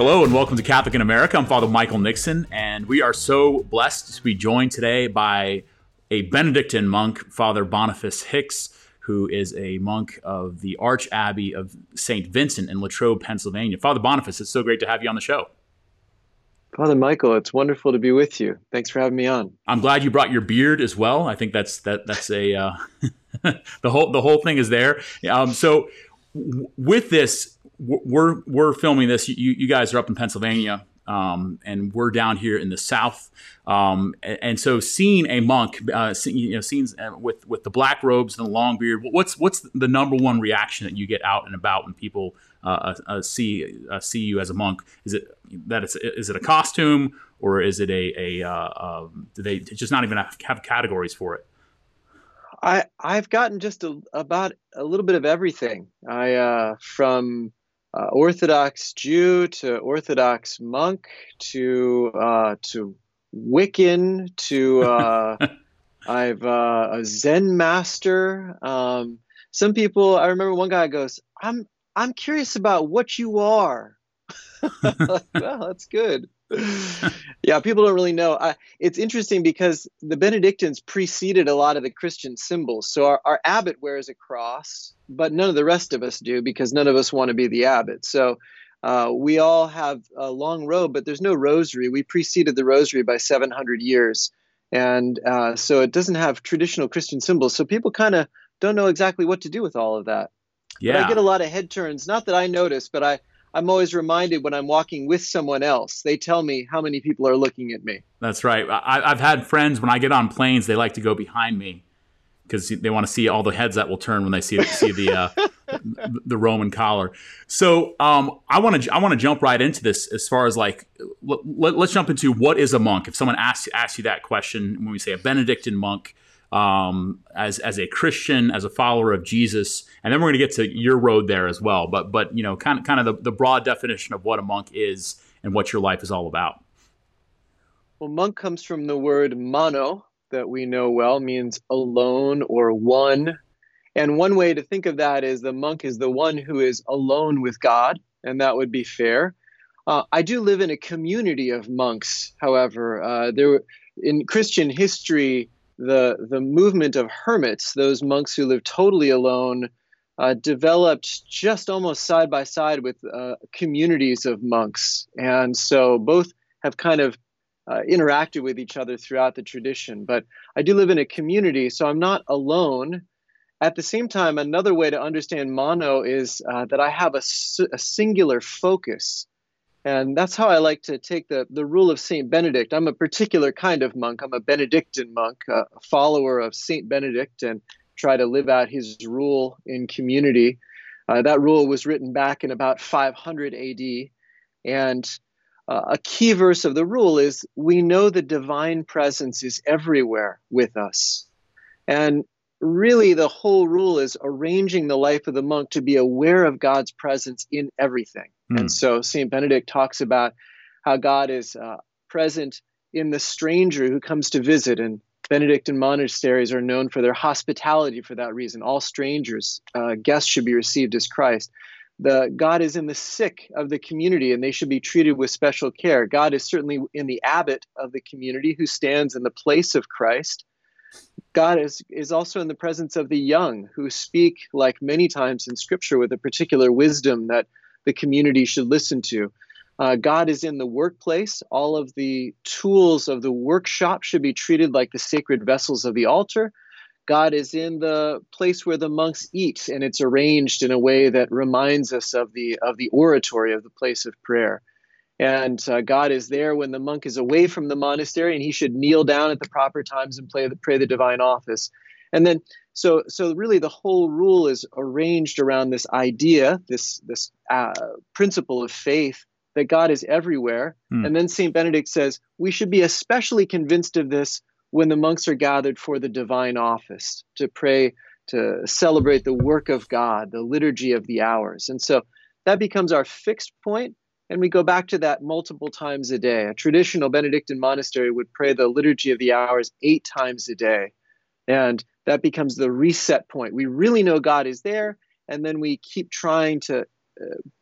Hello and welcome to Catholic in America. I'm Father Michael Nixon, and we are so blessed to be joined today by a Benedictine monk, Father Boniface Hicks, who is a monk of the Archabbey of St. Vincent in Latrobe, Pennsylvania. Father Boniface, it's so great to have you on the show. Father Michael, it's wonderful to be with you. Thanks for having me on. I'm glad you brought your beard as well. I think that's that that's a uh, the whole the whole thing is there. Um, so w- with this we're we're filming this. You, you guys are up in Pennsylvania, um, and we're down here in the South. Um, and, and, so, seeing a monk, uh, see, you know, seeing uh, with with the black robes and the long beard, what's what's the number one reaction that you get out and about when people uh, uh, uh see uh, see you as a monk? Is it that it's is it a costume or is it a a um, do they just not even have, have categories for it? I I've gotten just a, about a little bit of everything. I uh, from uh, Orthodox Jew to Orthodox monk to uh, to Wiccan to uh, I've uh, a Zen master. Um, some people, I remember one guy goes, "I'm I'm curious about what you are." well, that's good. Yeah, people don't really know. Uh, it's interesting because the Benedictines preceded a lot of the Christian symbols. So our, our abbot wears a cross, but none of the rest of us do because none of us want to be the abbot. So uh, we all have a long robe, but there's no rosary. We preceded the rosary by 700 years. And uh, so it doesn't have traditional Christian symbols. So people kind of don't know exactly what to do with all of that. Yeah. But I get a lot of head turns. Not that I notice, but I, I'm always reminded when I'm walking with someone else. They tell me how many people are looking at me. That's right. I, have had friends when I get on planes, they like to go behind me because they want to see all the heads that will turn when they see see the uh, the Roman collar. So um, I want to I want to jump right into this as far as like let, us jump into what is a monk. If someone asks asks you that question when we say a Benedictine monk, um, as as a Christian, as a follower of Jesus, and then we're going to get to your road there as well. But but you know, kind of kind of the, the broad definition of what a monk is and what your life is all about. Well, monk comes from the word mono that we know well, means alone or one. And one way to think of that is the monk is the one who is alone with God, and that would be fair. Uh, I do live in a community of monks, however. Uh, there, in Christian history, the the movement of hermits, those monks who live totally alone, uh, developed just almost side by side with uh, communities of monks, and so both have kind of uh, interacted with each other throughout the tradition. But I do live in a community, so I'm not alone. At the same time, another way to understand mono is uh, that I have a, a singular focus. And that's how I like to take the, the rule of St. Benedict. I'm a particular kind of monk. I'm a Benedictine monk, a follower of St. Benedict, and try to live out his rule in community. Uh, that rule was written back in about 500 AD. And uh, a key verse of the rule is we know the divine presence is everywhere with us. And really the whole rule is arranging the life of the monk to be aware of God's presence in everything. Mm. And so St. Benedict talks about how God is uh, present in the stranger who comes to visit. And Benedictine monasteries are known for their hospitality for that reason. All strangers, uh, guests should be received as Christ. The God is in the sick of the community and they should be treated with special care. God is certainly in the abbot of the community who stands in the place of Christ. God is, is also in the presence of the young who speak, like many times in Scripture, with a particular wisdom that the community should listen to. Uh, God is in the workplace. All of the tools of the workshop should be treated like the sacred vessels of the altar. God is in the place where the monks eat, and it's arranged in a way that reminds us of the of the oratory of the place of prayer. And uh, God is there when the monk is away from the monastery, and he should kneel down at the proper times and play the, pray the divine office. And then, so so really, the whole rule is arranged around this idea, this this uh, principle of faith that God is everywhere. Hmm. And then Saint Benedict says we should be especially convinced of this when the monks are gathered for the divine office to pray to celebrate the work of God, the liturgy of the hours. And so that becomes our fixed point and we go back to that multiple times a day. A traditional Benedictine monastery would pray the Liturgy of the Hours eight times a day. And that becomes the reset point. We really know God is there, and then we keep trying to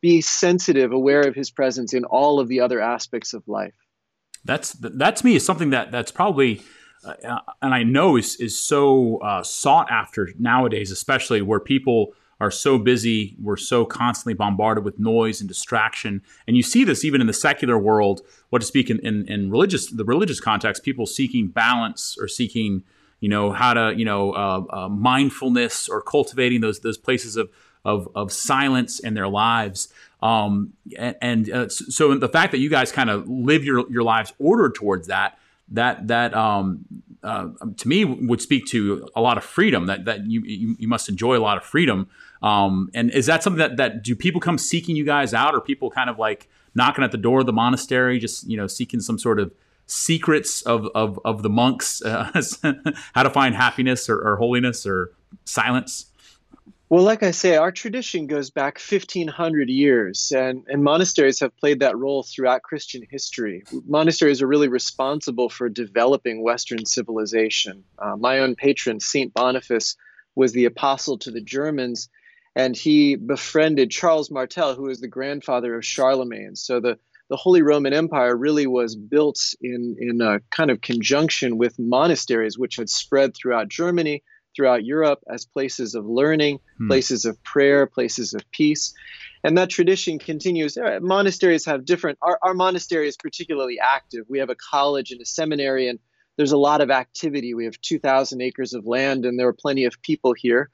be sensitive, aware of His presence in all of the other aspects of life. That's that to me is something that that's probably. Uh, and I know is is so uh, sought after nowadays, especially where people are so busy, we're so constantly bombarded with noise and distraction, and you see this even in the secular world. What to speak in, in, in religious the religious context, people seeking balance or seeking you know how to you know uh, uh, mindfulness or cultivating those those places of of, of silence in their lives. Um, and, and uh, so the fact that you guys kind of live your your lives ordered towards that that that um, uh, to me would speak to a lot of freedom that that you you, you must enjoy a lot of freedom. Um, and is that something that that do people come seeking you guys out or people kind of like knocking at the door of the monastery just you know seeking some sort of secrets of of, of the monks, uh, how to find happiness or, or holiness or silence? Well, like I say, our tradition goes back 1500 years, and, and monasteries have played that role throughout Christian history. Monasteries are really responsible for developing Western civilization. Uh, my own patron, St. Boniface, was the apostle to the Germans, and he befriended Charles Martel, who was the grandfather of Charlemagne. So the the Holy Roman Empire really was built in, in a kind of conjunction with monasteries, which had spread throughout Germany, throughout Europe as places of learning, hmm. places of prayer, places of peace. And that tradition continues. Monasteries have different, our, our monastery is particularly active. We have a college and a seminary, and there's a lot of activity. We have 2,000 acres of land, and there are plenty of people here.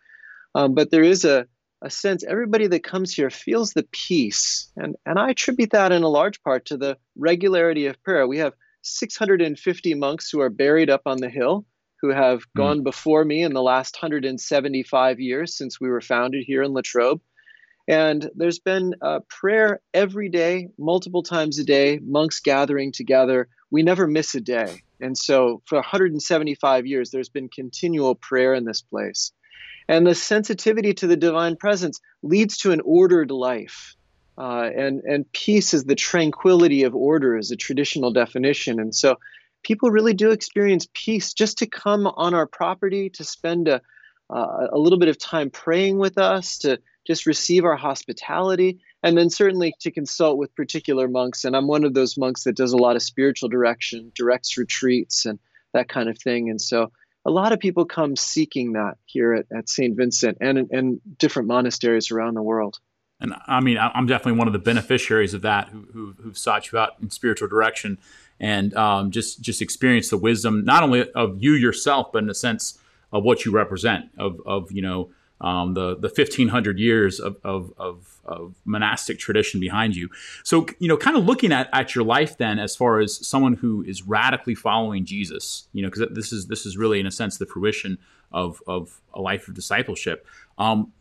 Um, but there is a, a sense everybody that comes here feels the peace. And and i attribute that in a large part to the regularity of prayer. We have 650 monks who are buried up on the hill who have mm. gone before me in the last 175 years since we were founded here in latrobe. And there's been a prayer every day multiple times a day monks gathering together. We never miss a day. And so for 175 years there's been continual prayer in this place and the sensitivity to the divine presence leads to an ordered life. Uh, and, and peace is the tranquility of order, is a traditional definition. And so people really do experience peace just to come on our property, to spend a, uh, a little bit of time praying with us, to just receive our hospitality, and then certainly to consult with particular monks. And I'm one of those monks that does a lot of spiritual direction, directs retreats, and that kind of thing. And so a lot of people come seeking that here at, at St. Vincent and, and different monasteries around the world. And I mean, I'm definitely one of the beneficiaries of that who, who, who've sought you out in spiritual direction and um, just, just experience the wisdom, not only of you yourself, but in a sense of what you represent, of, of you know, um, the the 1500 years of, of, of, of, monastic tradition behind you. So, you know, kind of looking at, at your life then as far as someone who is radically following Jesus, you know, because this is this is really in a sense the fruition of, of a life of discipleship. Um,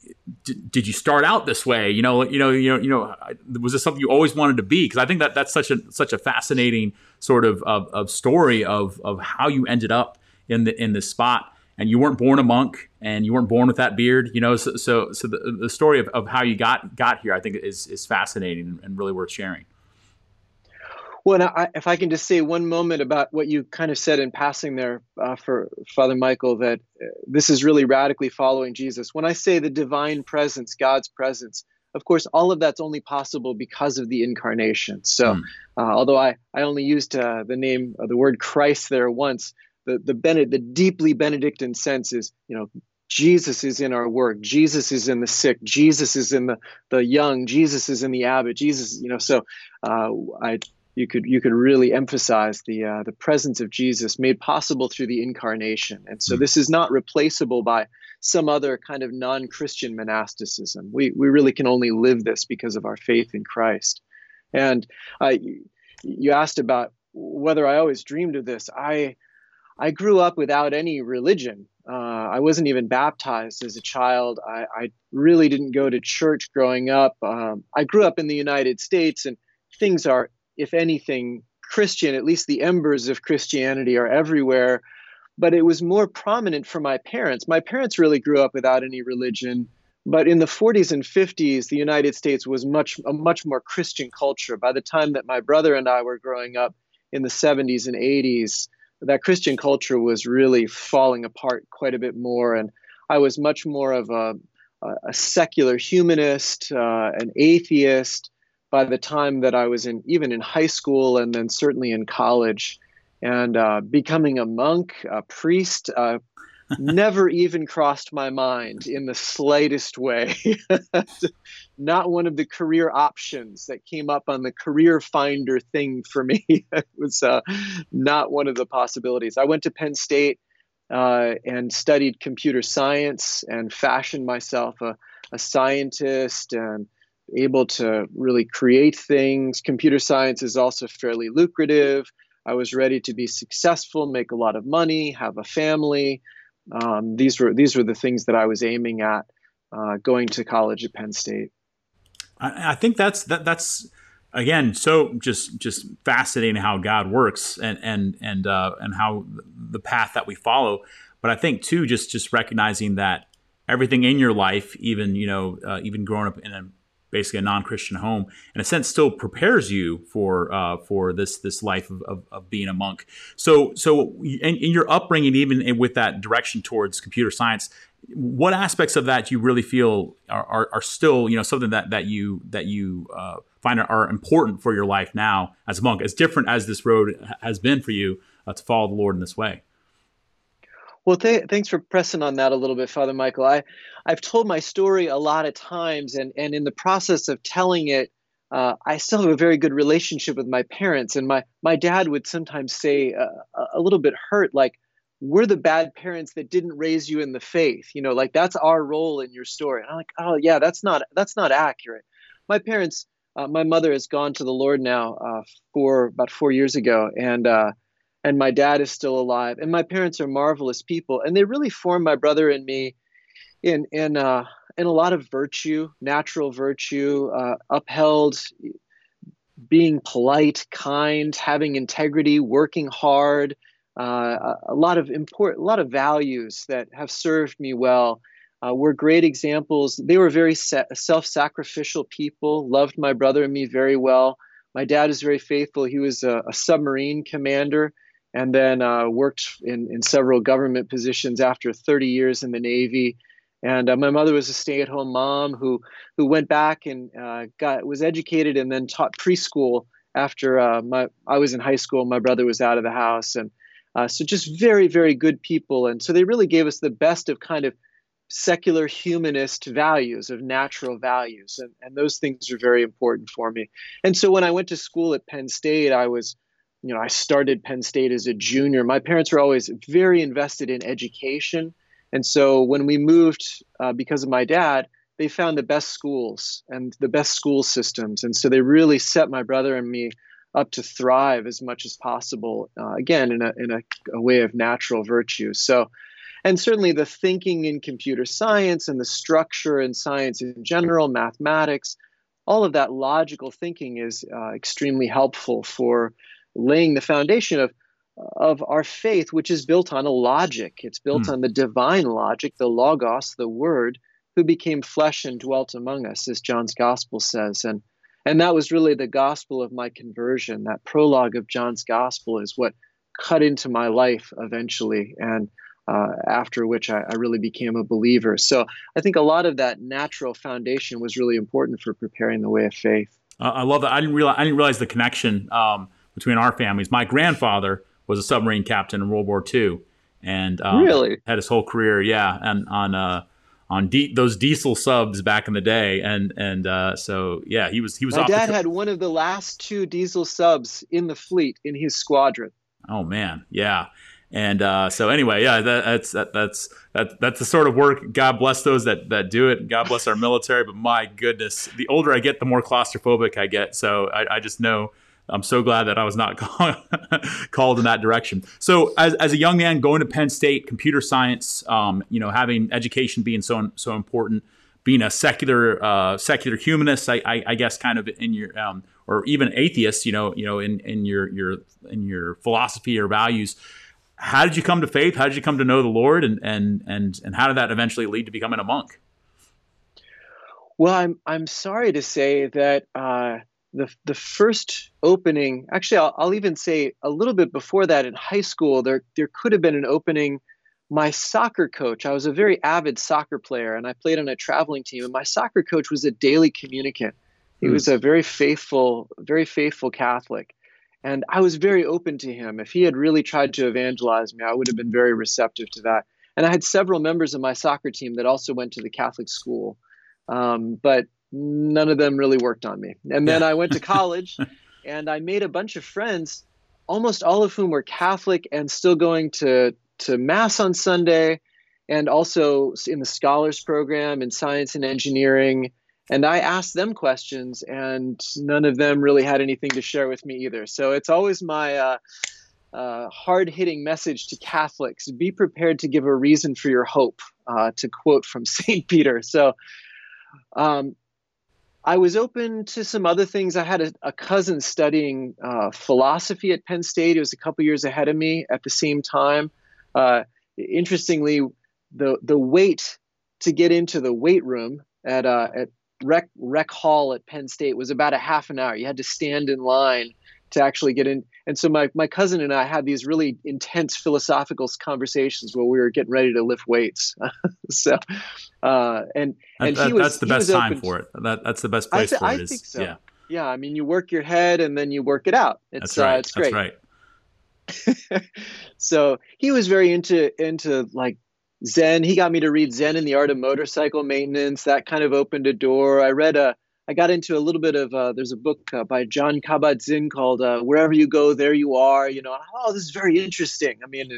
d- did you start out this way? You know, you know, you know, you know, was this something you always wanted to be? Because I think that that's such a such a fascinating sort of, of, of story of, of how you ended up in the in this spot and you weren't born a monk and you weren't born with that beard you know so so, so the, the story of, of how you got got here i think is is fascinating and really worth sharing. Well I, if i can just say one moment about what you kind of said in passing there uh, for father michael that uh, this is really radically following jesus. When i say the divine presence god's presence of course all of that's only possible because of the incarnation. So mm. uh, although i i only used uh, the name the word christ there once the the Bened, the deeply Benedictine sense is, you know, Jesus is in our work. Jesus is in the sick. Jesus is in the the young. Jesus is in the abbot. Jesus, you know. So, uh, I you could you could really emphasize the uh, the presence of Jesus made possible through the incarnation. And so, mm. this is not replaceable by some other kind of non-Christian monasticism. We we really can only live this because of our faith in Christ. And uh, you asked about whether I always dreamed of this. I I grew up without any religion. Uh, I wasn't even baptized as a child. I, I, really didn't go to church growing up. Um, I grew up in the United States, and things are, if anything, Christian. At least the embers of Christianity are everywhere. But it was more prominent for my parents. My parents really grew up without any religion. But in the 40s and 50s, the United States was much a much more Christian culture. By the time that my brother and I were growing up in the 70s and 80s, that Christian culture was really falling apart quite a bit more, and I was much more of a a secular humanist, uh, an atheist by the time that I was in even in high school and then certainly in college. And uh, becoming a monk, a priest, uh, never even crossed my mind in the slightest way. Not one of the career options that came up on the career finder thing for me. it was uh, not one of the possibilities. I went to Penn State uh, and studied computer science and fashioned myself a, a scientist and able to really create things. Computer science is also fairly lucrative. I was ready to be successful, make a lot of money, have a family. Um, these were these were the things that I was aiming at uh, going to college at Penn State. I, I think that's that, that's again so just just fascinating how God works and and and uh, and how the path that we follow. But I think too, just just recognizing that everything in your life, even you know, uh, even growing up in a basically a non-Christian home, in a sense, still prepares you for uh, for this this life of, of, of, being a monk. So so in, in your upbringing, even with that direction towards computer science, what aspects of that you really feel are, are, are, still you know something that that you that you uh, find are important for your life now as a monk, as different as this road has been for you uh, to follow the Lord in this way. Well, th- thanks for pressing on that a little bit, Father Michael. I, I've told my story a lot of times, and, and in the process of telling it, uh, I still have a very good relationship with my parents. And my, my dad would sometimes say uh, a little bit hurt, like, we're the bad parents that didn't raise you in the faith. You know, like that's our role in your story. And I'm like, oh yeah, that's not that's not accurate. My parents, uh, my mother has gone to the Lord now uh, for about four years ago, and uh, and my dad is still alive. And my parents are marvelous people, and they really formed my brother and me in in uh, in a lot of virtue, natural virtue, uh, upheld being polite, kind, having integrity, working hard. Uh, a lot of important, a lot of values that have served me well. Uh, were great examples. They were very self-sacrificial people. Loved my brother and me very well. My dad is very faithful. He was a, a submarine commander and then uh, worked in, in several government positions after 30 years in the Navy. And uh, my mother was a stay-at-home mom who who went back and uh, got was educated and then taught preschool after uh, my I was in high school. My brother was out of the house, and uh, so just very very good people. And so they really gave us the best of kind of secular humanist values of natural values and, and those things are very important for me and so when i went to school at penn state i was you know, I started Penn State as a junior. My parents were always very invested in education. And so when we moved, uh, because of my dad, they found the best schools and the best school systems. And so they really set my brother and me up to thrive as much as possible, uh, again, in, a, in a, a way of natural virtue. So, and certainly the thinking in computer science and the structure in science in general, mathematics, all of that logical thinking is uh, extremely helpful for laying the foundation of of our faith, which is built on a logic. It's built mm. on the divine logic, the logos, the word, who became flesh and dwelt among us, as John's gospel says. And and that was really the gospel of my conversion. That prologue of John's gospel is what cut into my life eventually, and uh, after which I, I, really became a believer. So I think a lot of that natural foundation was really important for preparing the way of faith. Uh, I love that. I didn't realize I didn't realize the connection. Um, between our families. My grandfather was a submarine captain in World War II, and um, really had his whole career, yeah, and on uh, on di- those diesel subs back in the day, and and uh, so yeah, he was he was. My dad had one of the last two diesel subs in the fleet in his squadron. Oh man, yeah. And uh, so anyway, yeah, that, that's that, that's that, that's the sort of work. God bless those that that do it. God bless our military. But my goodness, the older I get, the more claustrophobic I get. So I, I just know I'm so glad that I was not called in that direction. So, as, as a young man going to Penn State, computer science, um, you know, having education being so so important, being a secular uh, secular humanist, I, I, I, guess, kind of in your um, or even atheist, you know, you know, in in your your in your philosophy or values. How did you come to faith? How did you come to know the Lord, and and and and how did that eventually lead to becoming a monk? Well, I'm I'm sorry to say that. Uh, the the first opening actually I'll, I'll, even say a little bit before that in high school there there could have been an opening my soccer coach, I was a very avid soccer player and I played on a traveling team, and my soccer coach was a daily communicant. He mm. was a very faithful, very faithful Catholic. And I was very open to him. If he had really tried to evangelize me, I would have been very receptive to that. And I had several members of my soccer team that also went to the Catholic school, um, but none of them really worked on me. And then I went to college and I made a bunch of friends, almost all of whom were Catholic and still going to, to Mass on Sunday and also in the scholars program in science and engineering. And I asked them questions, and none of them really had anything to share with me either. So it's always my uh, uh, hard hitting message to Catholics be prepared to give a reason for your hope, uh, to quote from St. Peter. So um, I was open to some other things. I had a, a cousin studying uh, philosophy at Penn State. He was a couple years ahead of me at the same time. Uh, interestingly, the the wait to get into the weight room at uh, at rec rec hall at Penn State was about a half an hour. You had to stand in line to actually get in. And so my, my cousin and I had these really intense philosophical conversations where we were getting ready to lift weights. so, uh, and, and that, he was, that's the best time for it. That, that's the best place th- for I it. I think so. Yeah. Yeah. I mean, you work your head and then you work it out. It's, that's right. Uh, it's great. That's right. so he was very into, into like Zen. He got me to read Zen and the Art of Motorcycle Maintenance. That kind of opened a door. I read a, I got into a little bit of uh, there's a book uh, by Jon Kabat-Zinn called uh, "Wherever You Go, There You Are." You know, oh, this is very interesting. I mean,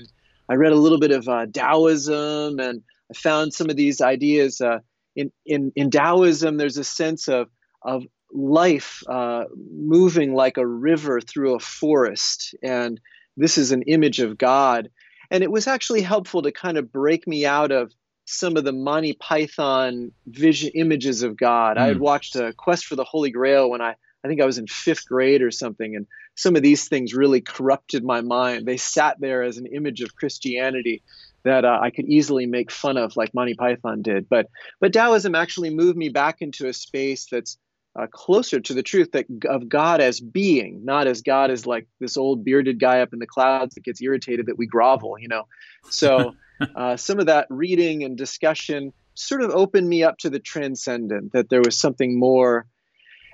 I read a little bit of uh, Taoism, and I found some of these ideas uh, in in in Taoism. There's a sense of of life uh, moving like a river through a forest, and this is an image of God. And it was actually helpful to kind of break me out of some of the Monty Python vision images of God. Mm. I had hmm. watched a Quest for the Holy Grail when I I think I was in fifth grade or something, and some of these things really corrupted my mind. They sat there as an image of Christianity that uh, I could easily make fun of, like Monty Python did. But but Taoism actually moved me back into a space that's uh, closer to the truth that of God as being, not as God as like this old bearded guy up in the clouds that gets irritated that we grovel, you know. So uh, some of that reading and discussion sort of opened me up to the transcendent, that there was something more.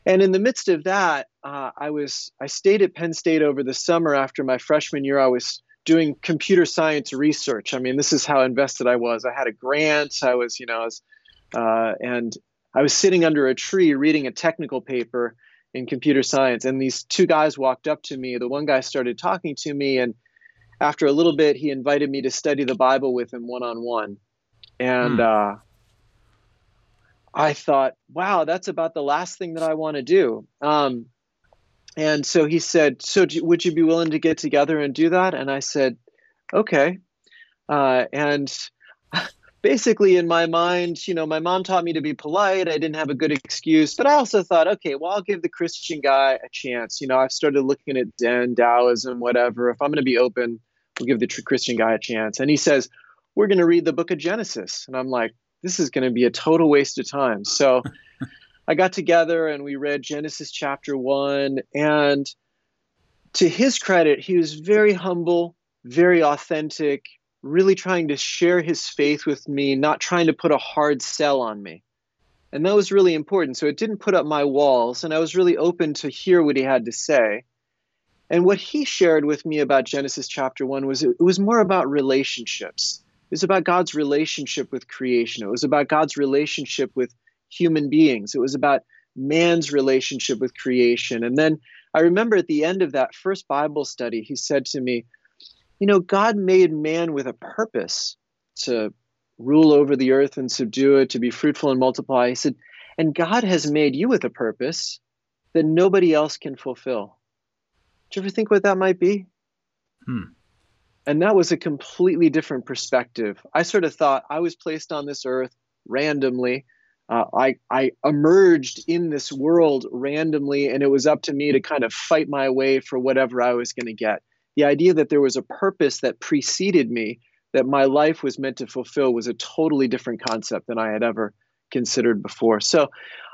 And in the midst of that, uh, I was I stayed at Penn State over the summer after my freshman year. I was doing computer science research. I mean, this is how invested I was. I had a grant. I was, you know, I was, uh, and I was sitting under a tree reading a technical paper in computer science, and these two guys walked up to me. The one guy started talking to me, and after a little bit, he invited me to study the Bible with him one on one. And hmm. uh, I thought, wow, that's about the last thing that I want to do. Um, and so he said, So do, would you be willing to get together and do that? And I said, Okay. Uh, and basically, in my mind, you know, my mom taught me to be polite. I didn't have a good excuse, but I also thought, okay, well, I'll give the Christian guy a chance. You know, I've started looking at Zen, Taoism, whatever. If I'm going to be open, we'll give the Christian guy a chance. And he says, we're going to read the book of Genesis. And I'm like, this is going to be a total waste of time. So I got together and we read Genesis chapter one. And to his credit, he was very humble, very authentic, really trying to share his faith with me, not trying to put a hard sell on me. And that was really important. So it didn't put up my walls, and I was really open to hear what he had to say. And what he shared with me about Genesis chapter one was it was more about relationships. It was about God's relationship with creation. It was about God's relationship with human beings. It was about man's relationship with creation. And then I remember at the end of that first Bible study, he said to me, You know, God made man with a purpose to rule over the earth and subdue it, to be fruitful and multiply. He said, And God has made you with a purpose that nobody else can fulfill. Do you ever think what that might be? Hmm. And that was a completely different perspective. I sort of thought I was placed on this earth randomly. Uh, I, I emerged in this world randomly, and it was up to me to kind of fight my way for whatever I was going to get. The idea that there was a purpose that preceded me, that my life was meant to fulfill, was a totally different concept than I had ever considered before. So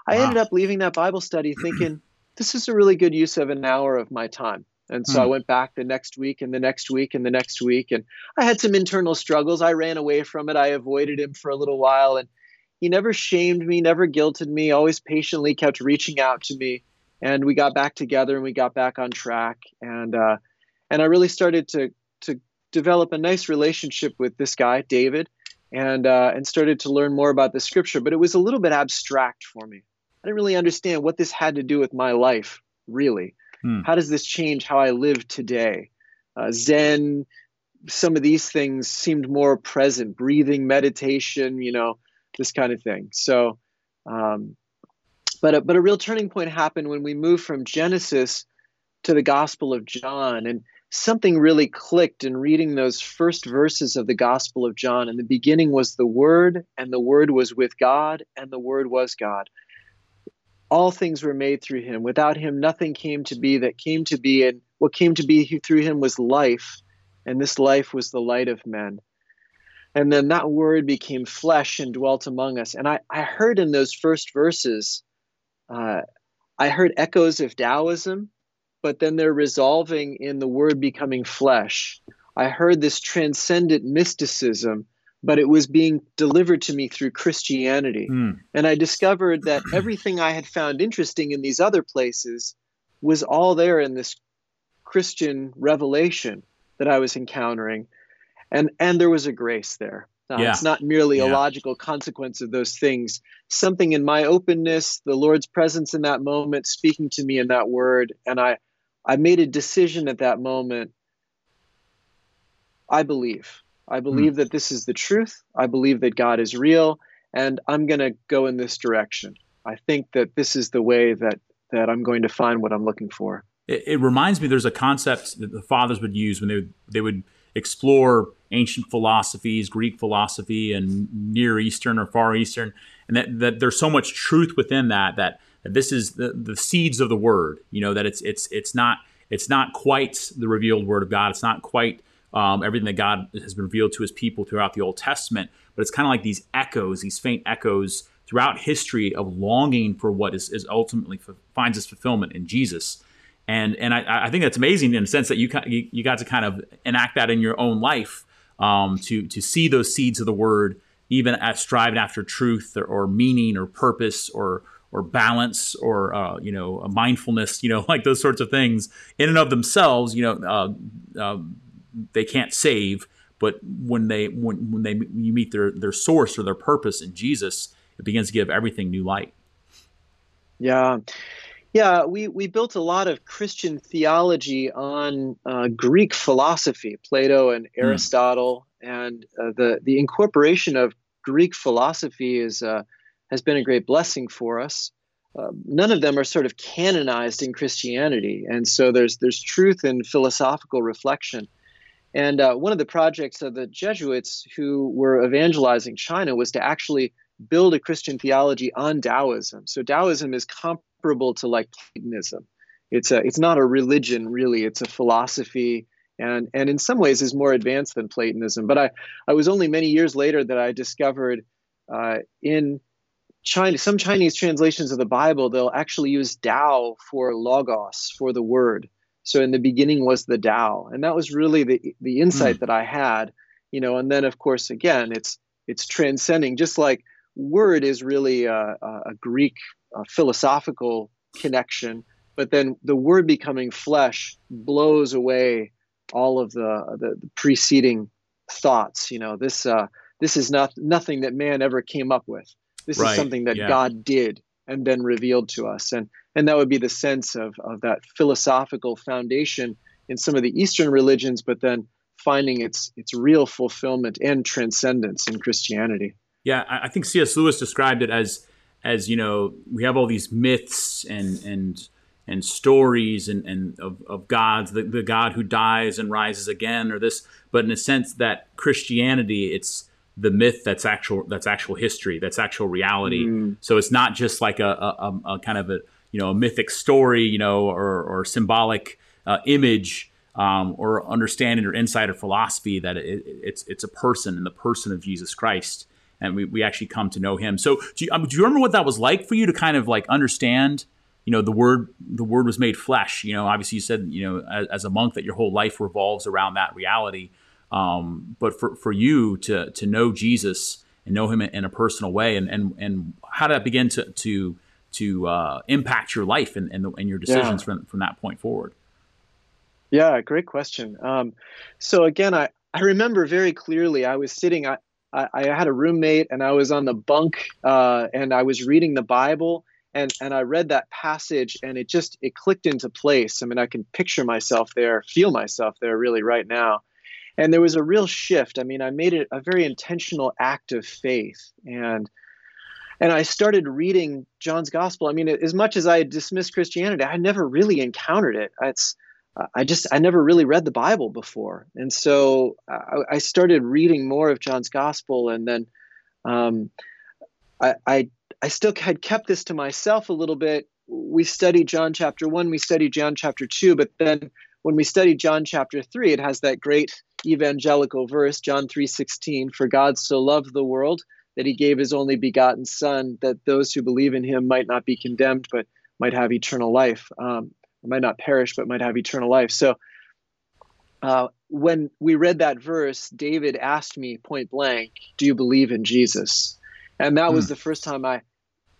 I wow. ended up leaving that Bible study thinking, this is a really good use of an hour of my time. And so hmm. I went back the next week and the next week and the next week. And I had some internal struggles. I ran away from it. I avoided him for a little while. And he never shamed me, never guilted me, always patiently kept reaching out to me. And we got back together and we got back on track. And uh, and I really started to to develop a nice relationship with this guy, David, and uh, and started to learn more about the scripture. But it was a little bit abstract for me. I didn't really understand what this had to do with my life, really. Hmm. How does this change how I live today? Uh, Zen, some of these things seemed more present, breathing, meditation, you know, this kind of thing. So, um, but a, but a real turning point happened when we moved from Genesis to the Gospel of John, and something really clicked in reading those first verses of the Gospel of John. And the beginning was the Word, and the Word was with God, and the Word was God. All things were made through him. Without him, nothing came to be that came to be, and what came to be through him was life, and this life was the light of men. And then that word became flesh and dwelt among us. And I, I heard in those first verses, uh, I heard echoes of Taoism, but then they're resolving in the word becoming flesh. I heard this transcendent mysticism, but it was being delivered to me through Christianity. Mm. And I discovered that everything I had found interesting in these other places was all there in this Christian revelation that I was encountering and and there was a grace there. Uh, yeah. It's not merely yeah. a logical consequence of those things. Something in my openness, the Lord's presence in that moment, speaking to me in that word, and I, I made a decision at that moment. I believe. I hmm. believe mm. that this is the truth. I believe that God is real, and I'm going to go in this direction. I think that this is the way that that I'm going to find what I'm looking for. It, it reminds me. There's a concept that the fathers would use when they would, they would explore ancient philosophies, Greek philosophy, and Near Eastern or Far Eastern, and that, that there's so much truth within that that, that this is the, the seeds of the word. You know that it's it's it's not it's not quite the revealed word of God. It's not quite um, everything that God has been revealed to His people throughout the Old Testament, but it's kind of like these echoes, these faint echoes throughout history of longing for what is, is ultimately finds its fulfillment in Jesus. And and I, I think that's amazing in the sense that you, you, got to kind of enact that in your own life um, to to see those seeds of the word even at striving after truth or, or meaning or purpose or or balance or uh, you know mindfulness you know like those sorts of things in and of themselves you know uh, uh, they can't save but when they when, when they you meet their their source or their purpose in Jesus it begins to give everything new light yeah yeah, we, we built a lot of Christian theology on uh, Greek philosophy, Plato and hmm. Aristotle, mm. and uh, the the incorporation of Greek philosophy is uh, has been a great blessing for us. Uh, none of them are sort of canonized in Christianity, and so there's there's truth in philosophical reflection. And uh, one of the projects of the Jesuits who were evangelizing China was to actually build a Christian theology on Taoism. So Taoism is comparable to like Platonism. It's a it's not a religion really. It's a philosophy and and in some ways is more advanced than Platonism. But I I was only many years later that I discovered uh, in China some Chinese translations of the Bible they'll actually use Tao for logos for the word. So in the beginning was the Tao, and that was really the the insight mm. that I had. You know, and then of course again it's it's transcending just like word is really a, a Greek a philosophical connection, but then the word becoming flesh blows away all of the, the, the preceding thoughts. You know, this uh, this is not nothing that man ever came up with. This right. is something that yeah. God did and then revealed to us, and and that would be the sense of of that philosophical foundation in some of the Eastern religions, but then finding its its real fulfillment and transcendence in Christianity. Yeah, I think C.S. Lewis described it as as you know, we have all these myths and and and stories and, and of, of gods, the, the God who dies and rises again, or this, but in a sense that Christianity, it's the myth that's actual that's actual history, that's actual reality. Mm. So it's not just like a, a, a, kind of a you know a mythic story, you know, or, or symbolic uh, image. Um, or understanding or insight or philosophy that it, it's it's a person and the person of Jesus Christ, and we, we actually come to know him. So do you, um, do you remember what that was like for you to kind of like understand, you know the word the word was made flesh. You know, obviously you said you know as, as a monk that your whole life revolves around that reality. Um, but for, for you to to know Jesus and know Him in a personal way, and and and how did that begin to to to uh, impact your life and and, the, and your decisions yeah. from from that point forward? Yeah, great question. Um, so again, I I remember very clearly. I was sitting. I I, I had a roommate, and I was on the bunk, uh, and I was reading the Bible. And, and I read that passage and it just it clicked into place. I mean, I can picture myself there, feel myself there really right now and there was a real shift. I mean i made it a very intentional act of faith. And and i started reading john's gospel. I mean as much as i dismissed christianity i never really encountered it. It's i just i never really read the bible before. And so i, I started reading more of john's gospel. And then um, I, I i still had kept this to myself a little bit. We studied john chapter 1 we studied john chapter 2 but then when we studied john chapter 3 it has that great evangelical verse, John 3:16, for God so loved the world that he gave his only begotten son that those who believe in him might not be condemned but might have eternal life. Um, might not perish but might have eternal life. So uh, when we read that verse, David asked me point blank, "Do you believe in Jesus?" And that mm. was hmm. the first time I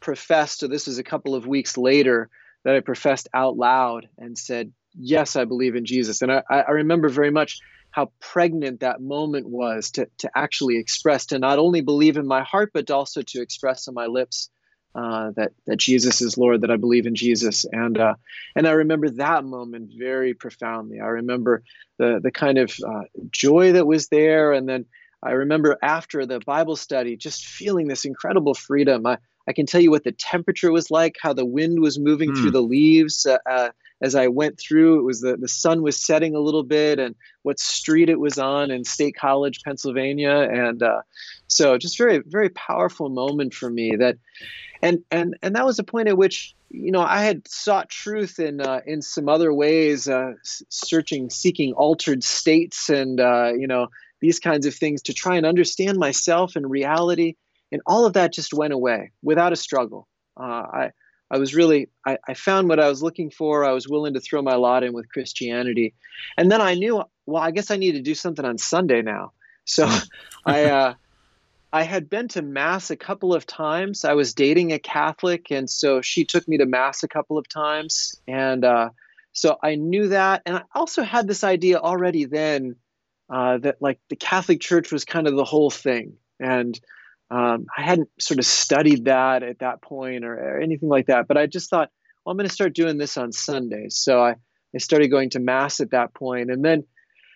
professed. So this was a couple of weeks later that I professed out loud and said, "Yes, I believe in Jesus." And I, I remember very much how pregnant that moment was to, to actually express, to not only believe in my heart, but also to express on my lips uh, that that Jesus is Lord, that I believe in Jesus, and uh, and I remember that moment very profoundly. I remember the the kind of uh, joy that was there, and then I remember after the Bible study, just feeling this incredible freedom. I I can tell you what the temperature was like, how the wind was moving mm. through hmm. the leaves. Uh, uh, as I went through, it was the, the sun was setting a little bit and what street it was on in State College, Pennsylvania. And uh, so just very, very powerful moment for me that, and, and, and that was a point at which, you know, I had sought truth in, uh, in some other ways, uh, searching, seeking altered states and, uh, you know, these kinds of things to try and understand myself and reality. And all of that just went away without a struggle. Uh, I, I was really I, I, found what I was looking for. I was willing to throw my lot in with Christianity, and then I knew well I guess I need to do something on Sunday now. So I uh, I had been to mass a couple of times. I was dating a Catholic, and so she took me to mass a couple of times, and uh, so I knew that. And I also had this idea already then uh, that like the Catholic Church was kind of the whole thing, and um, I hadn't sort of studied that at that point or, or, anything like that, but I just thought, well, I'm going to start doing this on Sundays. So I, I started going to mass at that point, and then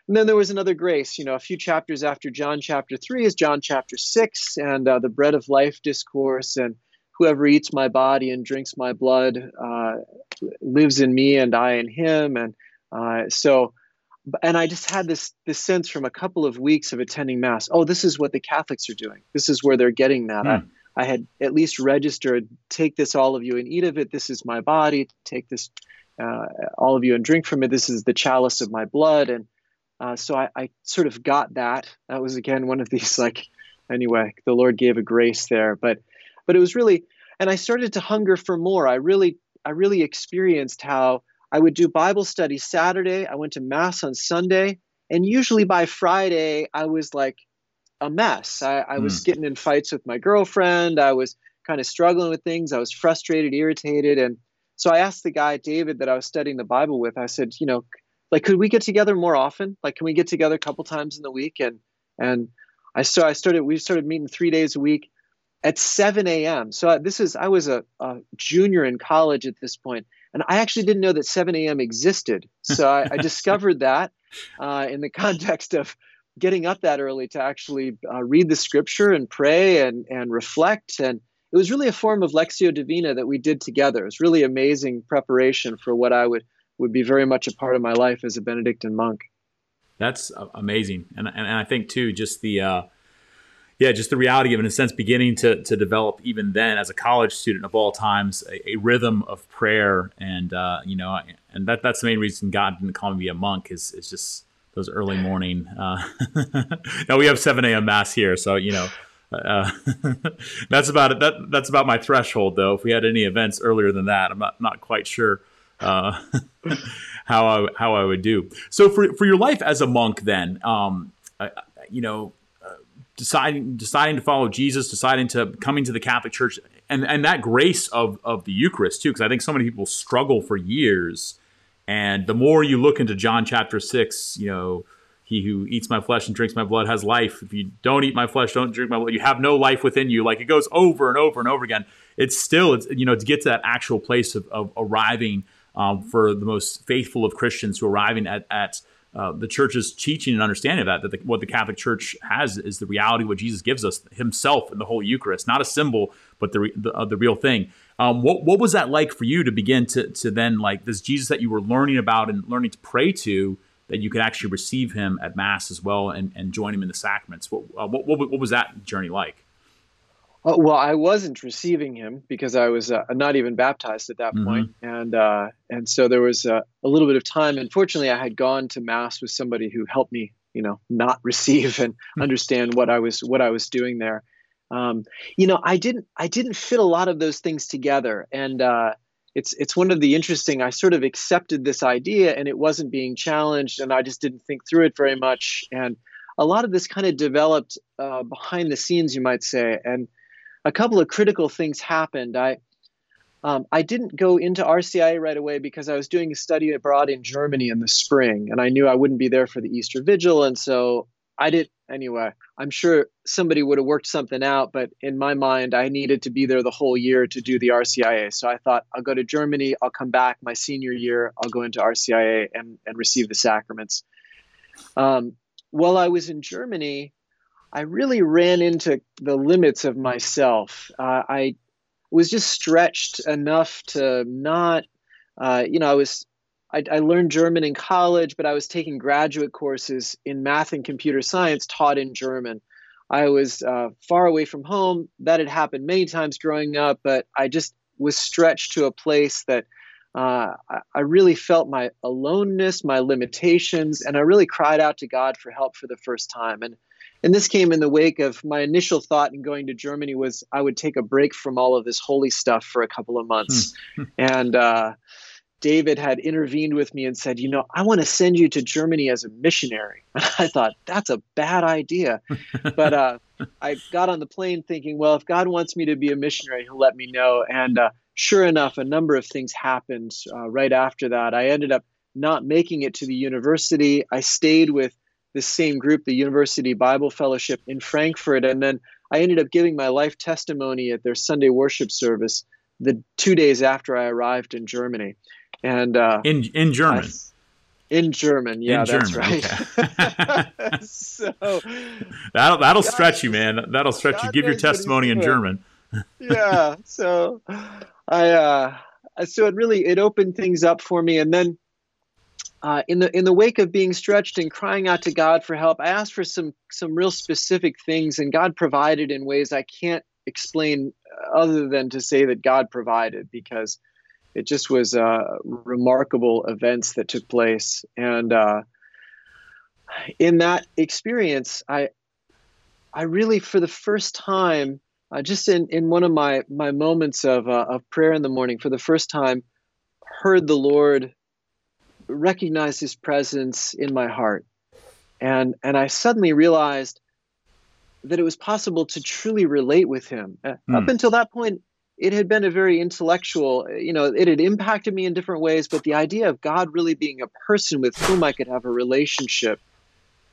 and then there was another grace. You know, a few chapters after John chapter three is John chapter six, and uh, the bread of life discourse, and whoever eats my body and drinks my blood uh, lives in me, and I in him, and uh, so and I just had this this sense from a couple of weeks of attending mass. Oh, this is what the Catholics are doing. This is where they're getting that. Mm. I, I had at least registered. Take this, all of you, and eat of it. This is my body. Take this, uh, all of you, and drink from it. This is the chalice of my blood. And uh, so I, I sort of got that. That was again one of these like, anyway, the Lord gave a grace there. But but it was really, and I started to hunger for more. I really I really experienced how I would do Bible study Saturday. I went to Mass on Sunday. And usually by Friday, I was like a mess. I, I was mm. getting in fights with my girlfriend. I was kind of struggling with things. I was frustrated, irritated. And so I asked the guy, David, that I was studying the Bible with, I said, you know, like, could we get together more often? Like, can we get together a couple times in the week? And, and I, so I started, we started meeting three days a week at 7 a.m. So this is, I was a, a junior in college at this point and I actually didn't know that 7 a.m. existed. So I, I discovered that uh, in the context of getting up that early to actually uh, read the scripture and pray and, and reflect. And it was really a form of Lectio Divina that we did together. It was really amazing preparation for what I would, would be very much a part of my life as a Benedictine monk. That's amazing. And, and I think, too, just the, uh, yeah, just the reality of, in a sense, beginning to, to develop even then as a college student of all times, a, a rhythm of prayer. And, uh, you know, and that, that's the main reason God didn't call me a monk is, is just those early morning. Uh, now we have 7 a.m. mass here. So, you know, Uh, that's about it. That that's about my threshold, though. If we had any events earlier than that, I'm not not quite sure uh, how I how I would do. So for for your life as a monk, then, um, you know, deciding deciding to follow Jesus, deciding to coming to the Catholic Church, and and that grace of of the Eucharist too, because I think so many people struggle for years, and the more you look into John chapter six, you know he who eats my flesh and drinks my blood has life. If you don't eat my flesh, don't drink my blood, you have no life within you. Like it goes over and over and over again. It's still, it's you know, to get to that actual place of, of arriving um, for the most faithful of Christians who are arriving at, at uh, the church's teaching and understanding of that, that the, what the Catholic Church has is the reality what Jesus gives us Himself in the whole Eucharist, not a symbol, but the the, uh, the real thing. Um, what what was that like for you to begin to to then like this Jesus that you were learning about and learning to pray to? that you could actually receive him at mass as well and, and join him in the sacraments. What, uh, what, what, what, was that journey like? Uh, well, I wasn't receiving him because I was uh, not even baptized at that mm-hmm. point. and uh, and so there was a little bit of time. Unfortunately, I had gone to mass with somebody who helped me, you know, not receive and hmm. understand what I was what I was doing there. Um, you know, I didn't I didn't fit a lot of those things together, and uh, it's it's one of the interesting i sort of accepted this idea and it wasn't being challenged and i just didn't think through it very much and a lot of this kind of developed uh, behind the scenes you might say and a couple of critical things happened i um, I didn't go into RCIA right away because I was doing a study abroad in Germany in the spring, and I knew I wouldn't be there for the Easter Vigil, and so I did anyway. I'm sure somebody would have worked something out, but in my mind, I needed to be there the whole year to do the RCIA. So I thought I'll go to Germany, I'll come back my senior year, I'll go into RCIA and, and receive the sacraments. Um, while I was in Germany, I really ran into the limits of myself. Uh, I was just stretched enough to not, uh, you know, I was I, I, learned German in college, but I was taking graduate courses in math and computer science taught in German. I was uh, far away from home. That had happened many times growing up, but I just was stretched to a place that uh, I, really felt my aloneness, my limitations, and I really cried out to God for help for the first time. And and this came in the wake of my initial thought in going to Germany was I would take a break from all of this holy stuff for a couple of months, hmm. and uh, David had intervened with me and said, You know, I want to send you to Germany as a missionary. And I thought, That's a bad idea. but uh, I got on the plane thinking, Well, if God wants me to be a missionary, he'll let me know. And uh, sure enough, a number of things happened uh, right after that. I ended up not making it to the university. I stayed with the same group, the University Bible Fellowship in Frankfurt. And then I ended up giving my life testimony at their Sunday worship service the two days after I arrived in Germany and uh, in in German. I, in German, yeah, in that's German, right. Okay. so that'll that'll God, stretch you, man. That'll stretch God you. Give your testimony in German. yeah. So I uh, so it really it opened things up for me, and then. Uh, in the in the wake of being stretched and crying out to God for help, I asked for some some real specific things, and God provided in ways I can't explain other than to say that God provided because it just was uh, remarkable events that took place. And uh, in that experience i i really for the first time uh, just in, in one of my my moments of, uh, of prayer in the morning for the first time heard the lord recognize his presence in my heart and and i suddenly realized that it was possible to truly relate with him mm. up until that point it had been a very intellectual, you know, it had impacted me in different ways, but the idea of God really being a person with whom I could have a relationship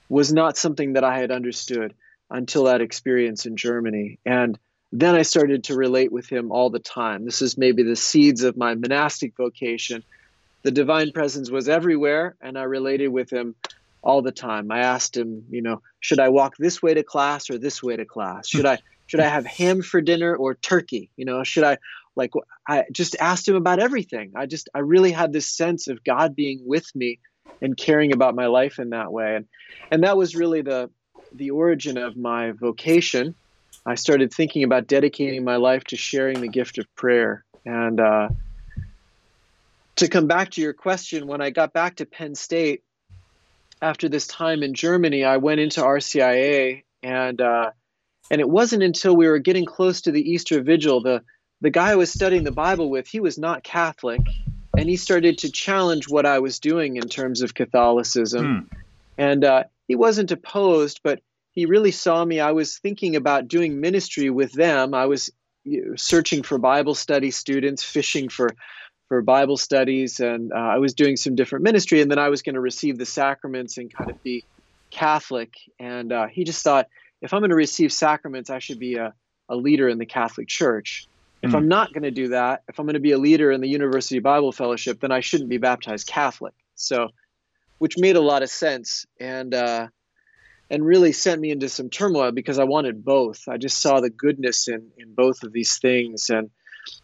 was not something that I had understood until that experience in Germany. And then I started to relate with him all the time. This is maybe the seeds of my monastic vocation. The divine presence was everywhere, and I related with him all the time. I asked him, you know, should I walk this way to class or this way to class? Should I should I have ham for dinner or turkey? You know, should I like I just asked him about everything. I just I really had this sense of God being with me and caring about my life in that way. And and that was really the the origin of my vocation. I started thinking about dedicating my life to sharing the gift of prayer. And uh, to come back to your question, when I got back to Penn State after this time in Germany, I went into RCIA and uh, And it wasn't until we were getting close to the Easter Vigil, the the guy I was studying the Bible with, he was not Catholic, and he started to challenge what I was doing in terms of Catholicism. Mm. And uh, he wasn't opposed, but he really saw me. I was thinking about doing ministry with them. I was searching for Bible study students, fishing for for Bible studies, and uh, I was doing some different ministry. And then I was going to receive the sacraments and kind of be Catholic. And uh, he just thought, if I'm going to receive sacraments, I should be a, a leader in the Catholic Church. If mm. I'm not going to do that, if I'm going to be a leader in the University Bible Fellowship, then I shouldn't be baptized Catholic. So, which made a lot of sense. And uh, and really sent me into some turmoil because I wanted both. I just saw the goodness in in both of these things, and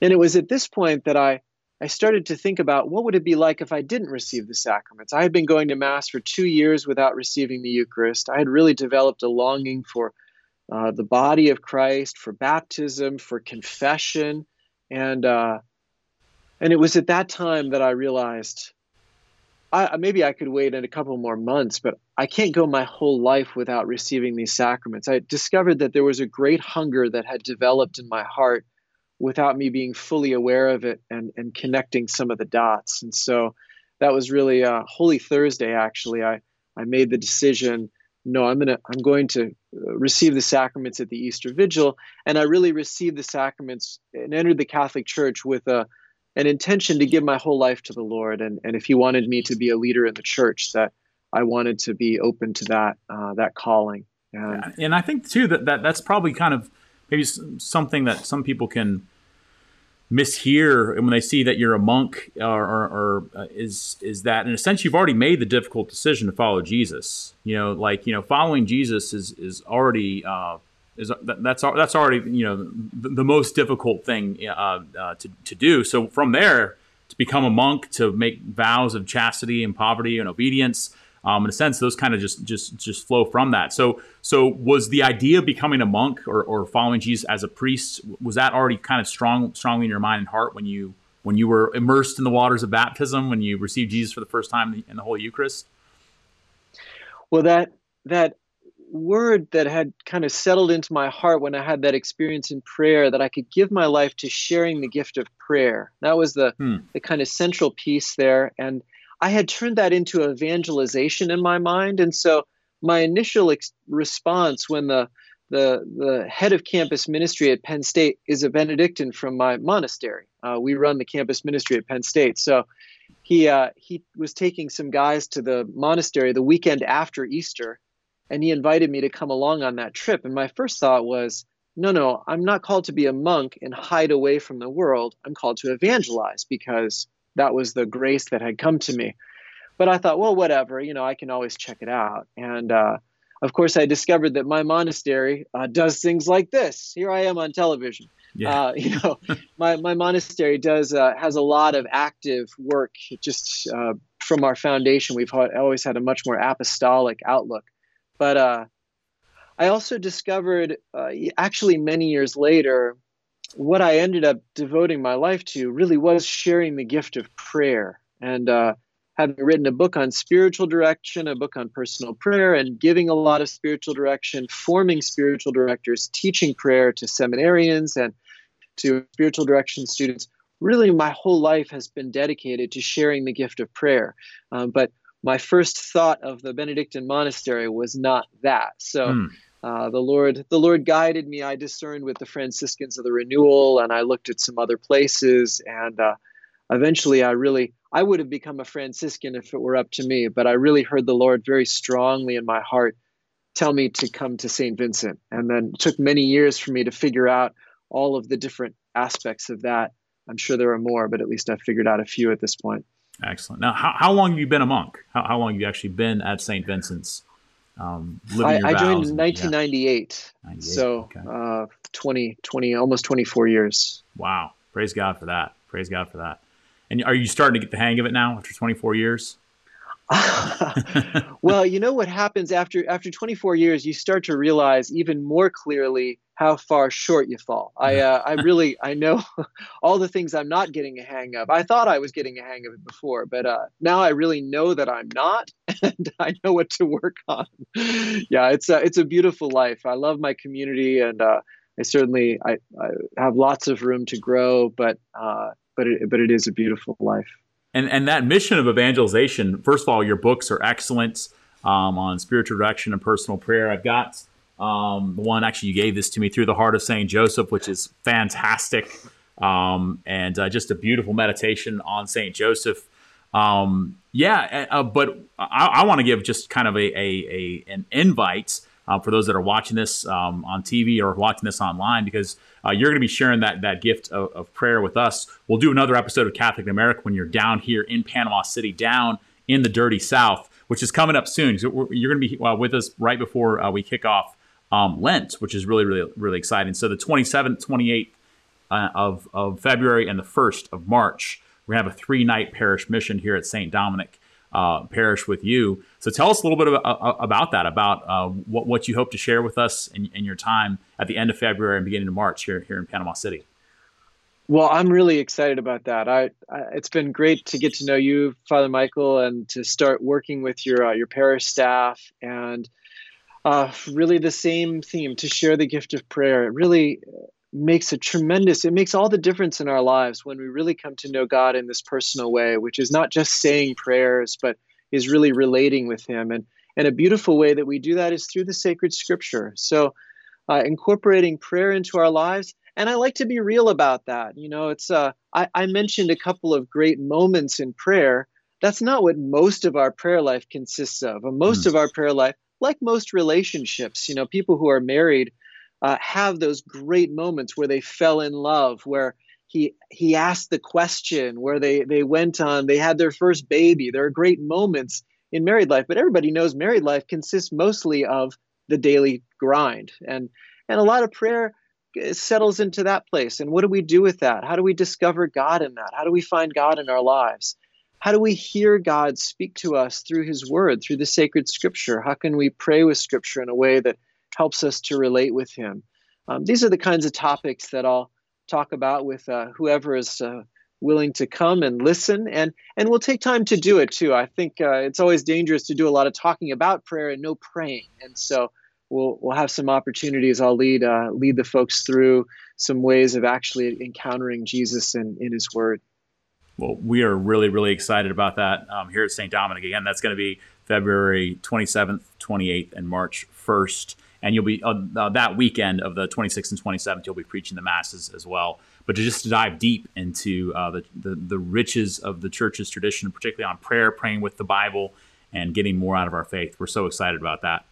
and it was at this point that I I started to think about what would it be like if I didn't receive the sacraments. I had been going to mass for two years without receiving the Eucharist. I had really developed a longing for uh, the body of Christ, for baptism, for confession, and uh, and it was at that time that I realized I, maybe I could wait in a couple more months, but I can't go my whole life without receiving these sacraments. I discovered that there was a great hunger that had developed in my heart without me being fully aware of it and, and connecting some of the dots. And so that was really Holy Thursday, actually. I, I made the decision no i'm to i'm going to uh, receive the sacraments at the easter vigil and i really received the sacraments and entered the catholic church with a an intention to give my whole life to the Lord. And, and if He wanted me to be a leader in the church, that I wanted to be open to that uh, that calling. And, and I think too that, that that's probably kind of maybe something that some people can mishear when they see that you're a monk or, or, or uh, is is that in a sense you've already made the difficult decision to follow Jesus. You know, like you know, following Jesus is is already uh, is that's that's already you know the, the most difficult thing uh, uh, to to do. So from there to become a monk, to make vows of chastity and poverty and obedience. Um, in a sense, those kind of just just just flow from that. So so was the idea of becoming a monk or, or following Jesus as a priest was that already kind of strong strongly in your mind and heart when you when you were immersed in the waters of baptism when you received Jesus for the first time in the Holy Eucharist? Well, that that word that had kind of settled into my heart when I had that experience in prayer that I could give my life to sharing the gift of prayer. That was the hmm. the kind of central piece there and I had turned that into evangelization in my mind and so my initial ex- response when the the the head of campus ministry at Penn State is a Benedictine from my monastery. Uh, we run the campus ministry at Penn State. So he uh, he was taking some guys to the monastery the weekend after Easter, and he invited me to come along on that trip. And my first thought was, no, no, I'm not called to be a monk and hide away from the world. I'm called to evangelize because that was the grace that had come to me. But I thought, well, whatever, you know, I can always check it out. And uh, of course, I discovered that my monastery uh, does things like this. Here I am on television. Yeah. Uh, you know, my, my monastery does uh, has a lot of active work. Just uh, from our foundation, we've always had a much more apostolic outlook. But uh, I also discovered, uh, actually, many years later, what I ended up devoting my life to really was sharing the gift of prayer. And uh, having written a book on spiritual direction, a book on personal prayer, and giving a lot of spiritual direction, forming spiritual directors, teaching prayer to seminarians and to spiritual direction students. Really, my whole life has been dedicated to sharing the gift of prayer. Um, but my first thought of the Benedictine monastery was not that. So mm. Uh, the Lord, the Lord guided me. I discerned with the Franciscans of the Renewal, and I looked at some other places, and uh, eventually, I really, I would have become a Franciscan if it were up to me. But I really heard the Lord very strongly in my heart tell me to come to Saint Vincent, and then it took many years for me to figure out all of the different aspects of that. I'm sure there are more, but at least I've figured out a few at this point. Excellent. Now, how, how long have you been a monk? How, how long have you actually been at St. Vincent's? Um, I, I joined in 1998. Yeah. So okay. uh, 20, 20, almost 24 years. Wow. Praise God for that. Praise God for that. And are you starting to get the hang of it now after 24 years? well, you know what happens after after 24 years, you start to realize even more clearly how far short you fall. I uh, I really I know all the things I'm not getting a hang of. I thought I was getting a hang of it before, but uh, now I really know that I'm not, and I know what to work on. yeah, it's a, it's a beautiful life. I love my community, and uh, I certainly I, I, have lots of room to grow, but uh, but it, but it is a beautiful life. And and that mission of evangelization. First of all, your books are excellent um, on spiritual direction and personal prayer. I've got um, one actually you gave this to me through the heart of Saint Joseph, which is fantastic, um, and uh, just a beautiful meditation on Saint Joseph. Um, yeah, uh, but I, I want to give just kind of a, a, a an invite uh, for those that are watching this um, on TV or watching this online because uh, you're going to be sharing that that gift of, of, prayer with us. We'll do another episode of Catholic in America when you're down here in Panama City, down in the dirty South, which is coming up soon. So you're going to be uh, with us right before uh, we kick off um, Lent, which is really, really, really exciting. So the 27th, 28th uh, of, of February and the 1st of March, we're going to have a three night parish mission here at St. Dominic uh, Parish with you. So tell us a little bit about, uh, about that, about uh, what, what you hope to share with us in, in your time at the end of February and beginning of March here, here in Panama City. Well, I'm really excited about that. I, I, it's been great to get to know you, Father Michael, and to start working with your uh, your parish staff and uh, really the same theme to share the gift of prayer. It really makes a tremendous, it makes all the difference in our lives when we really come to know God in this personal way, which is not just saying prayers, but is really relating with Him. And, and a beautiful way that we do that is through the sacred scripture. So, uh, incorporating prayer into our lives. And I like to be real about that. You know, it's, uh, I, I mentioned a couple of great moments in prayer. That's not what most of our prayer life consists of. Most mm. of our prayer life like most relationships, you know, people who are married uh, have those great moments where they fell in love, where he he asked the question, where they they went on, they had their first baby. There are great moments in married life, but everybody knows married life consists mostly of the daily grind, and and a lot of prayer settles into that place. And what do we do with that? How do we discover God in that? How do we find God in our lives? How do we hear God speak to us through His Word, through the sacred Scripture? How can we pray with Scripture in a way that helps us to relate with Him? Um, these are the kinds of topics that I'll talk about with uh, whoever is uh, willing to come and listen, and and we'll take time to do it too. I think uh, it's always dangerous to do a lot of talking about prayer and no praying, and so we'll we'll have some opportunities. I'll lead uh, lead the folks through some ways of actually encountering Jesus in, in His Word. Well, we are really, really excited about that um, here at St. Dominic. Again, that's going to be February 27th, 28th, and March 1st. And you'll be uh, uh, that weekend of the 26th and 27th, you'll be preaching the masses as well. But to just to dive deep into uh, the, the, the riches of the church's tradition, particularly on prayer, praying with the Bible, and getting more out of our faith. We're so excited about that.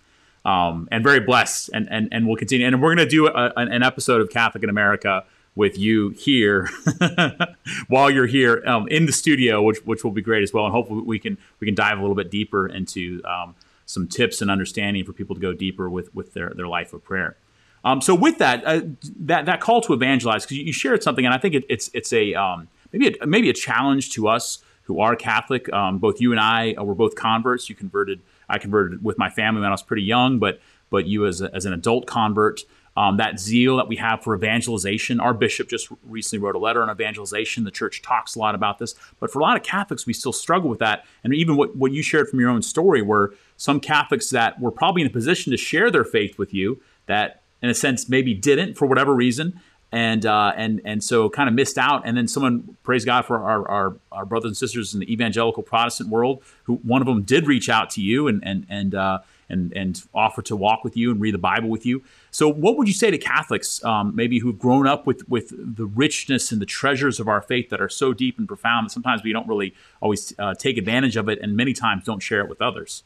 Um, and very blessed. And, and, and we'll continue. And we're going to do a, an episode of Catholic in America with you here while you're here um, in the studio, which which will be great as well. And hopefully we can we can dive a little bit deeper into um, some tips and understanding for people to go deeper with with their their life of prayer. Um, so with that uh, that that call to evangelize, because you shared something, and I think it, it's it's a um, maybe a, maybe a challenge to us who are Catholic. Um, both you and I uh, were both converts. You converted. I converted with my family when I was pretty young, but but you as, a, as an adult convert um, that zeal that we have for evangelization. Our bishop just recently wrote a letter on evangelization. The church talks a lot about this, but for a lot of Catholics, we still struggle with that. And even what, what you shared from your own story, where some Catholics that were probably in a position to share their faith with you, that in a sense maybe didn't for whatever reason, and uh, and and so kind of missed out. And then someone, praise God for our, our, our brothers and sisters in the evangelical Protestant world, who one of them did reach out to you and and and uh, and and offer to walk with you and read the Bible with you. So, what would you say to Catholics, um, maybe who've grown up with with the richness and the treasures of our faith that are so deep and profound that sometimes we don't really always uh, take advantage of it, and many times don't share it with others?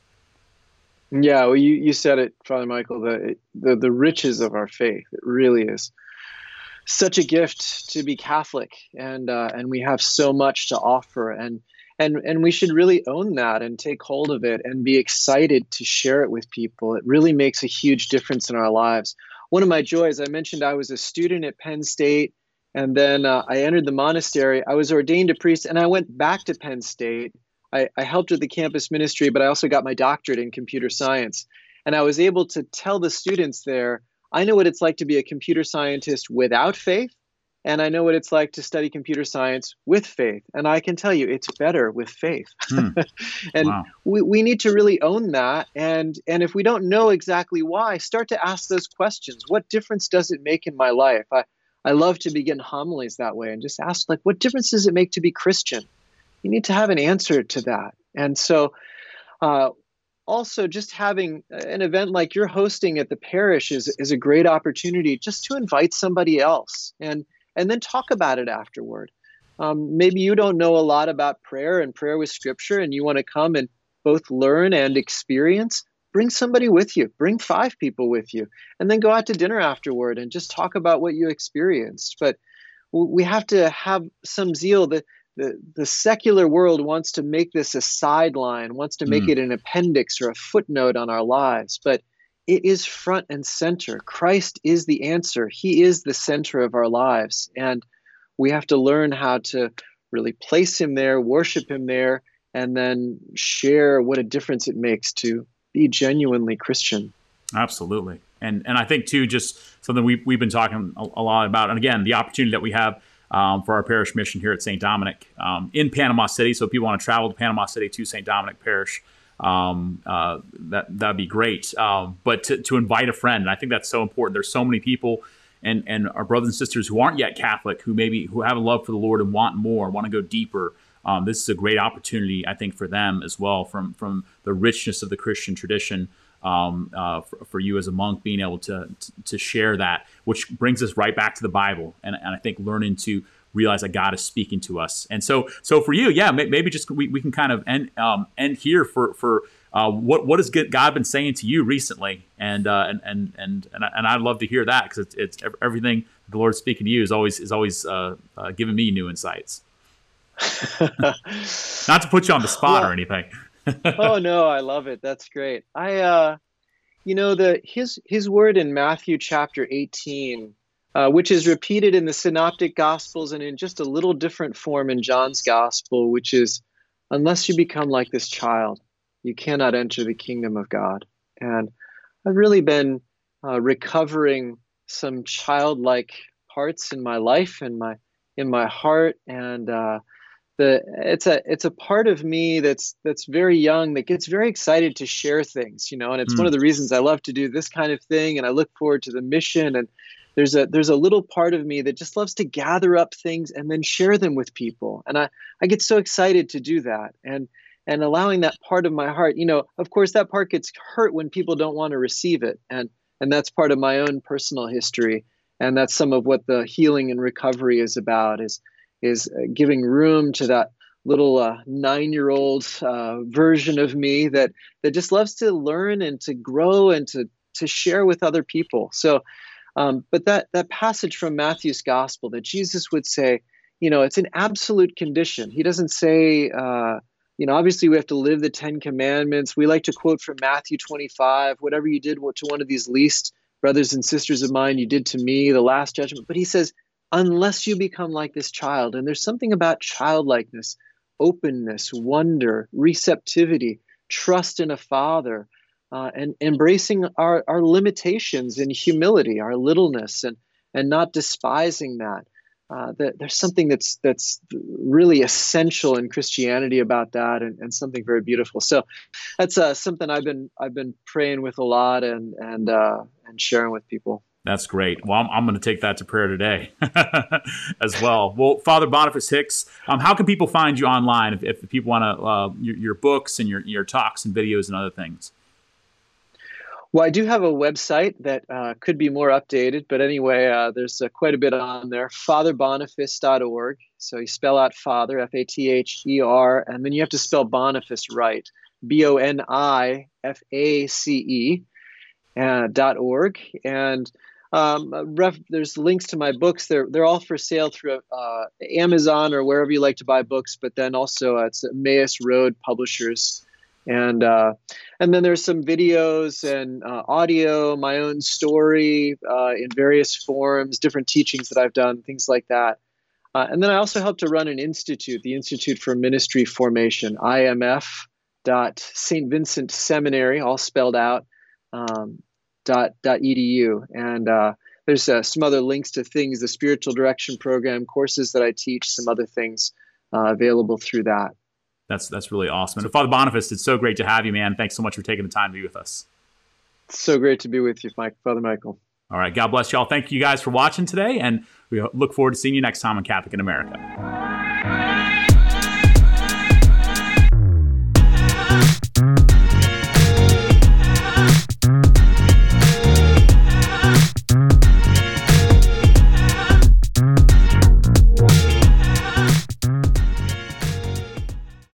Yeah, well, you, you said it, Father Michael. The, the the riches of our faith. It really is such a gift to be Catholic, and uh, and we have so much to offer, and and and we should really own that and take hold of it and be excited to share it with people. It really makes a huge difference in our lives. One of my joys i mentioned i was a student at penn state and then uh, i entered the monastery. I was ordained a priest and i went back to penn state. I, I helped with the campus ministry but i also got my doctorate in computer science. And i was able to tell the students there I know what it's like to be a computer scientist without faith, and I know what it's like to study computer science with faith. And I can tell you it's better with faith. Hmm. and wow. we, we need to really own that. And, and if we don't know exactly why, start to ask those questions. What difference does it make in my life? I, I love to begin homilies that way and just ask, like, what difference does it make to be Christian? You need to have an answer to that. And so, uh, also just having an event like you're hosting at the parish is, is a great opportunity just to invite somebody else and and then talk about it afterward. Um, maybe you don't know a lot about prayer and prayer with scripture and you want to come and both learn and experience bring somebody with you bring five people with you and then go out to dinner afterward and just talk about what you experienced. But we have to have some zeal. That the, the secular world wants to make this a sideline, wants to make mm. it an appendix or a footnote on our lives, but it is front and center. Christ is the answer. He is the center of our lives. And we have to learn how to really place him there, worship him there, and then share what a difference it makes to be genuinely Christian. Absolutely. And and I think too, just something we we've been talking a, a lot about, and again, the opportunity that we have um, for our parish mission here at St. Dominic um, in Panama City. So if people want to travel to Panama City to St. Dominic Parish, um, uh, that that'd be great. Um, but to, to invite a friend, and I think that's so important. There's so many people and and our brothers and sisters who aren't yet Catholic, who maybe who have a love for the Lord and want more, want to go deeper. Um, this is a great opportunity, I think, for them as well, from from the richness of the Christian tradition um, uh, for, for, you as a monk being able to, to, to share that, which brings us right back to the Bible, and, and I think learning to realize that God is speaking to us. And so, so for you, yeah, maybe just we, we can kind of end um, end here for for uh, what what has God been saying to you recently, and uh, and and and and, I, would love to hear that because it's, it's everything the Lord's speaking to you is always is always uh, uh giving me new insights. Not to put you on the spot well, or anything. oh no, I love it. That's great. I uh you know the his his word in Matthew chapter 18 uh, which is repeated in the synoptic gospels and in just a little different form in John's gospel which is unless you become like this child you cannot enter the kingdom of God. And I've really been uh, recovering some childlike parts in my life and my in my heart and uh, the it's a it's a part of me that's that's very young that gets very excited to share things you know and it's mm. one of the reasons i love to do this kind of thing and i look forward to the mission and there's a there's a little part of me that just loves to gather up things and then share them with people. And i i get so excited to do that. And and allowing that part of my heart you know of course that part gets hurt when people don't want to receive it. And and that's part of my own personal history. And that's some of what the healing and recovery is about is is uh, giving room to that little uh, nine-year-old uh, version of me that that just loves to learn and to grow and to to share with other people. So, um, but that that passage from Matthew's gospel that Jesus would say, you know, it's an absolute condition. He doesn't say. Uh, you know, obviously we have to live the Ten Commandments. We like to quote from Matthew 25, whatever you did to one of these least brothers and sisters of mine, you did to me, the last judgment. But he says, unless you become like this child. And there's something about childlikeness, openness, wonder, receptivity, trust in a father, uh, and embracing our, our limitations in humility, our littleness, and, and not despising that. Uh, that there's something that's that's really essential in Christianity about that, and, and something very beautiful. So that's uh, something I've been I've been praying with a lot and and uh, and sharing with people. That's great. Well, I'm, I'm going to take that to prayer today as well. Well, Father Boniface Hicks, um, how can people find you online if, if people want to uh, your, your, books and your, your talks and videos and other things? Well, I do have a website that uh, could be more updated, but anyway, uh, there's uh, quite a bit on there. FatherBoniface.org. So you spell out Father, F A T H E R, and then you have to spell Boniface right, B O N I F A C E. Uh, dot org and um, ref, there's links to my books. They're they're all for sale through uh, Amazon or wherever you like to buy books. But then also uh, it's Emmaus Road Publishers, and uh, and then there's some videos and uh, audio, my own story uh, in various forms, different teachings that I've done, things like that. Uh, and then I also help to run an institute, the Institute for Ministry Formation, IMF. Dot St. Vincent Seminary, all spelled out. Um, edu and uh, there's uh, some other links to things the spiritual direction program courses that i teach some other things available through that that's that's really awesome. And father boniface it's so great to have you man. Thanks so much for taking the time to be with us. So great to be with you mike father michael. All right. God bless y'all. Thank you guys for watching today and we look forward to seeing you next time on catholic in america